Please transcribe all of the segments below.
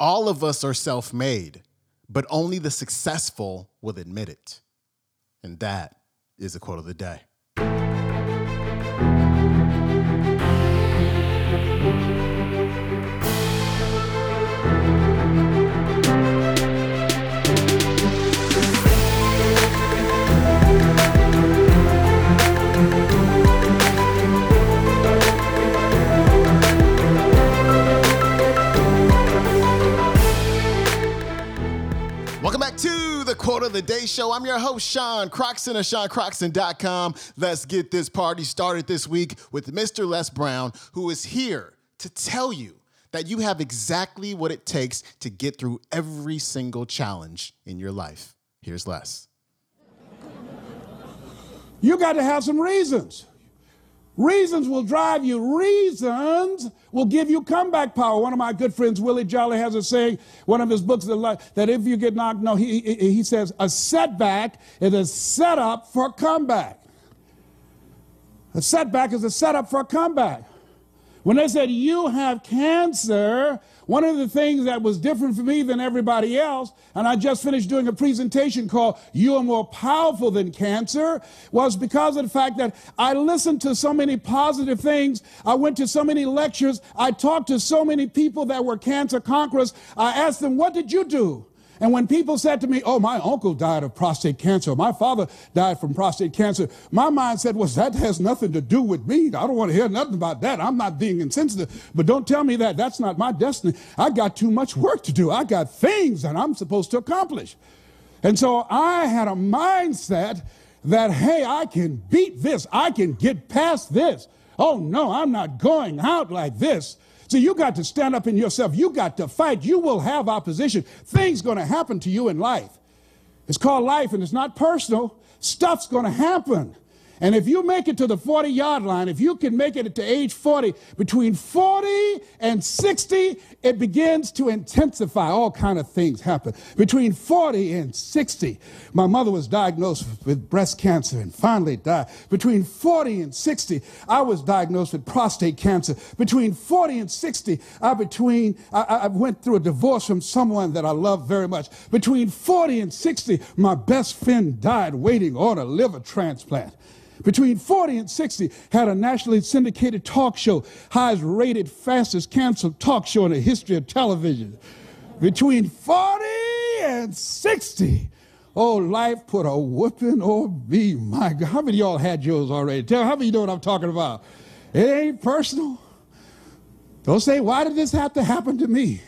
All of us are self made, but only the successful will admit it. And that is the quote of the day. Quote of the Day Show. I'm your host, Sean Croxton of SeanCroxton.com. Let's get this party started this week with Mr. Les Brown, who is here to tell you that you have exactly what it takes to get through every single challenge in your life. Here's Les. You got to have some reasons. Reasons will drive you. Reasons will give you comeback power. One of my good friends, Willie Jolley, has a saying, one of his books, that if you get knocked, no, he, he, says, a setback is a setup for comeback. A setback is a setup for a comeback. When they said, You have cancer, one of the things that was different for me than everybody else, and I just finished doing a presentation called You Are More Powerful Than Cancer, was because of the fact that I listened to so many positive things. I went to so many lectures. I talked to so many people that were cancer conquerors. I asked them, What did you do? And when people said to me, Oh, my uncle died of prostate cancer, my father died from prostate cancer, my mind said, Well, that has nothing to do with me. I don't want to hear nothing about that. I'm not being insensitive. But don't tell me that. That's not my destiny. I got too much work to do. I got things that I'm supposed to accomplish. And so I had a mindset that, hey, I can beat this. I can get past this. Oh, no, I'm not going out like this. So you got to stand up in yourself. You got to fight. You will have opposition. Things going to happen to you in life. It's called life and it's not personal. Stuff's going to happen. And if you make it to the 40 yard line, if you can make it to age 40, between 40 and 60, it begins to intensify. All kind of things happen. Between 40 and 60, my mother was diagnosed with breast cancer and finally died. Between 40 and 60, I was diagnosed with prostate cancer. Between 40 and 60, I between I, I went through a divorce from someone that I love very much. Between 40 and 60, my best friend died waiting on a liver transplant between 40 and 60 had a nationally syndicated talk show, highest rated, fastest canceled talk show in the history of television. Between 40 and 60, oh, life put a whooping on me. My God, how many y'all had yours already? Tell how many you know what I'm talking about? It ain't personal. Don't say, why did this have to happen to me?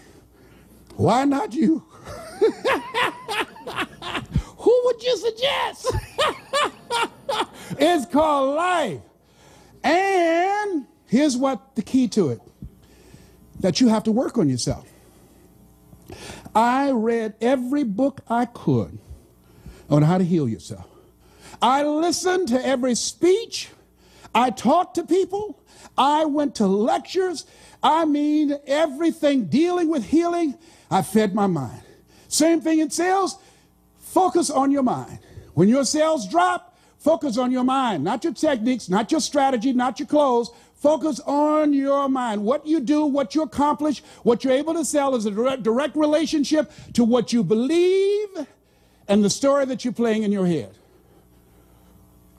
Why not you? Who would you suggest? It's called life. And here's what the key to it that you have to work on yourself. I read every book I could on how to heal yourself. I listened to every speech. I talked to people. I went to lectures. I mean, everything dealing with healing, I fed my mind. Same thing in sales. Focus on your mind. When your sales drop, focus on your mind, not your techniques, not your strategy, not your clothes. Focus on your mind. What you do, what you accomplish, what you're able to sell is a direct, relationship to what you believe and the story that you're playing in your head.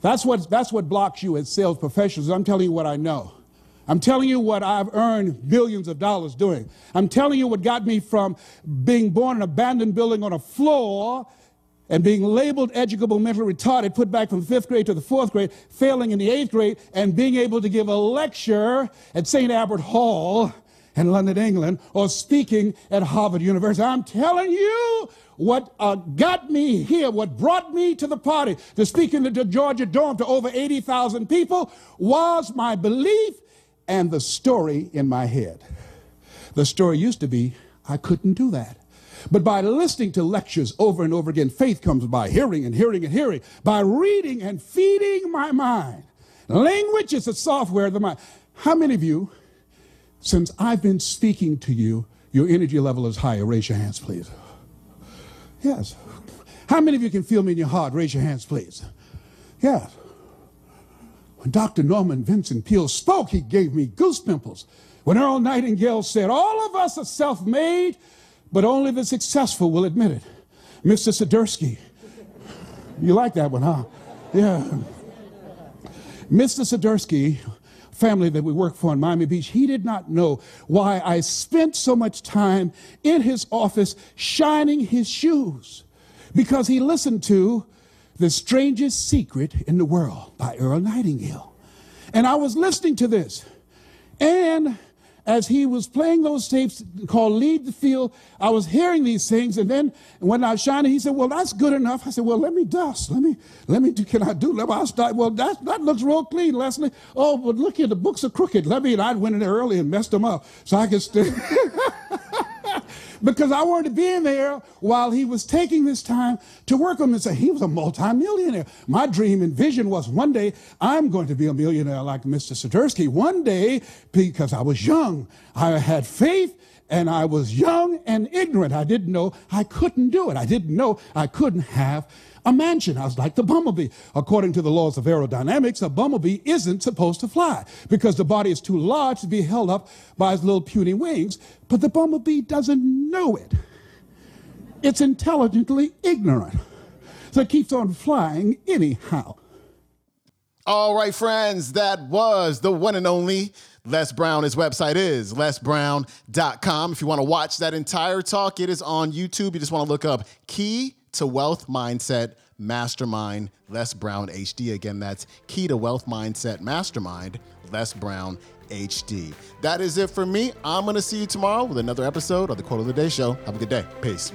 That's what, that's what blocks you as sales professionals. I'm telling you what I know. I'm telling you what I've earned billions of dollars doing. I'm telling you what got me from being born in an abandoned building on a floor and being labeled educable mentally retarded, put back from fifth grade to the fourth grade, failing in the eighth grade, and being able to give a lecture at St. Albert Hall in London, England, or speaking at Harvard University. I'm telling you what uh, got me here, what brought me to the party, to speak in the Georgia Dome to over 80,000 people, was my belief and the story in my head. The story used to be, I couldn't do that. But by listening to lectures over and over again, faith comes by hearing and hearing and hearing, by reading and feeding my mind. Language is a software of the mind. How many of you, since I've been speaking to you, your energy level is higher? Raise your hands, please. Yes. How many of you can feel me in your heart? Raise your hands, please. Yes. When Dr. Norman Vincent Peale spoke, he gave me goose pimples. When Earl Nightingale said, All of us are self made, but only the successful will admit it. Mr. Sidursky. You like that one, huh? Yeah. Mr. Sidursky, family that we work for in Miami Beach, he did not know why I spent so much time in his office shining his shoes because he listened to The Strangest Secret in the World by Earl Nightingale. And I was listening to this. And as he was playing those tapes called Lead the Field, I was hearing these things. And then when I was shining, he said, Well, that's good enough. I said, Well, let me dust. Let me, let me do, can I do? Let me start. Well, that, that looks real clean, Leslie. Oh, but look here, the books are crooked. Let me, and I went in there early and messed them up so I could stay. because I wanted to be in there while he was taking this time to work on this. He was a multimillionaire. My dream and vision was one day I'm going to be a millionaire like Mr. Sidursky. One day, because I was young, I had faith and I was young and ignorant. I didn't know I couldn't do it. I didn't know I couldn't have a mansion. Was like the bumblebee. According to the laws of aerodynamics, a bumblebee isn't supposed to fly because the body is too large to be held up by its little puny wings. But the bumblebee doesn't know it. It's intelligently ignorant. So it keeps on flying anyhow. All right, friends, that was the one and only Les Brown. His website is lesbrown.com. If you want to watch that entire talk, it is on YouTube. You just want to look up Key to Wealth Mindset Mastermind, Les Brown HD. Again, that's Key to Wealth Mindset Mastermind, Les Brown HD. That is it for me. I'm going to see you tomorrow with another episode of the Quote of the Day Show. Have a good day. Peace.